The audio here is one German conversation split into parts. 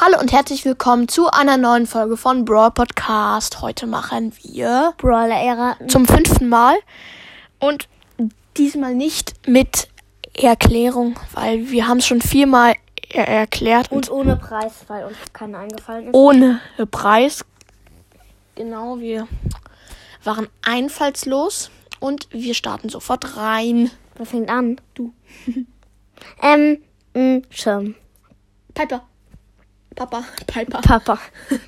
Hallo und herzlich willkommen zu einer neuen Folge von Brawl Podcast. Heute machen wir Brawler erraten. zum fünften Mal und diesmal nicht mit Erklärung, weil wir haben es schon viermal er erklärt und, Und ohne Preis, weil uns keiner eingefallen ist. ohne Preis. Genau, wir waren einfallslos und wir starten sofort rein. Wer fängt an? Du. ähm, mh, Schirm. Piper. Papa. Piper. Papa. ähm,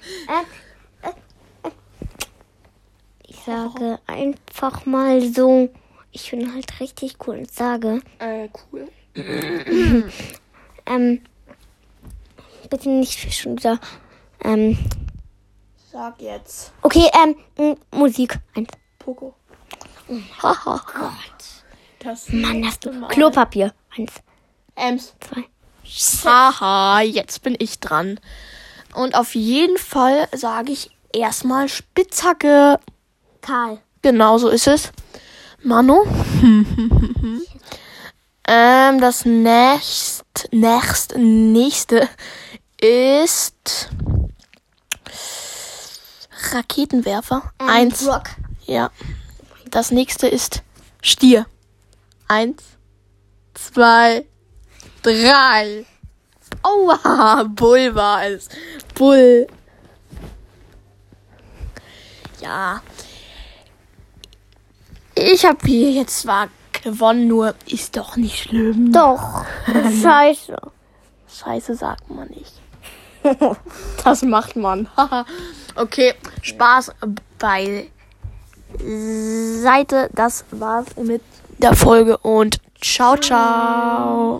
äh, äh. Ich sage einfach mal so, ich bin halt richtig cool und sage, Äh, cool. ähm, bitte nicht schon wieder, ähm, Sag jetzt. okay, ähm, Musik. Eins. Poco. Haha. Das Mann, das nächste Mal. Klopapier. Eins, Ems. zwei. Haha, jetzt bin ich dran. Und auf jeden Fall sage ich erstmal Spitzhacke. Karl. Genau so ist es. Manu. ähm, das nächst, nächst, nächste ist Raketenwerfer. Ähm, Eins. Brock. Ja. Das nächste ist Stier. Eins, zwei, drei. Aua, Bull war es. Bull. Ja. Ich habe hier jetzt zwar gewonnen, nur ist doch nicht schlimm. Doch. Scheiße. Scheiße sagt man nicht. Das macht man. okay, Spaß bei Seite. Das war's mit der Folge und ciao, ciao.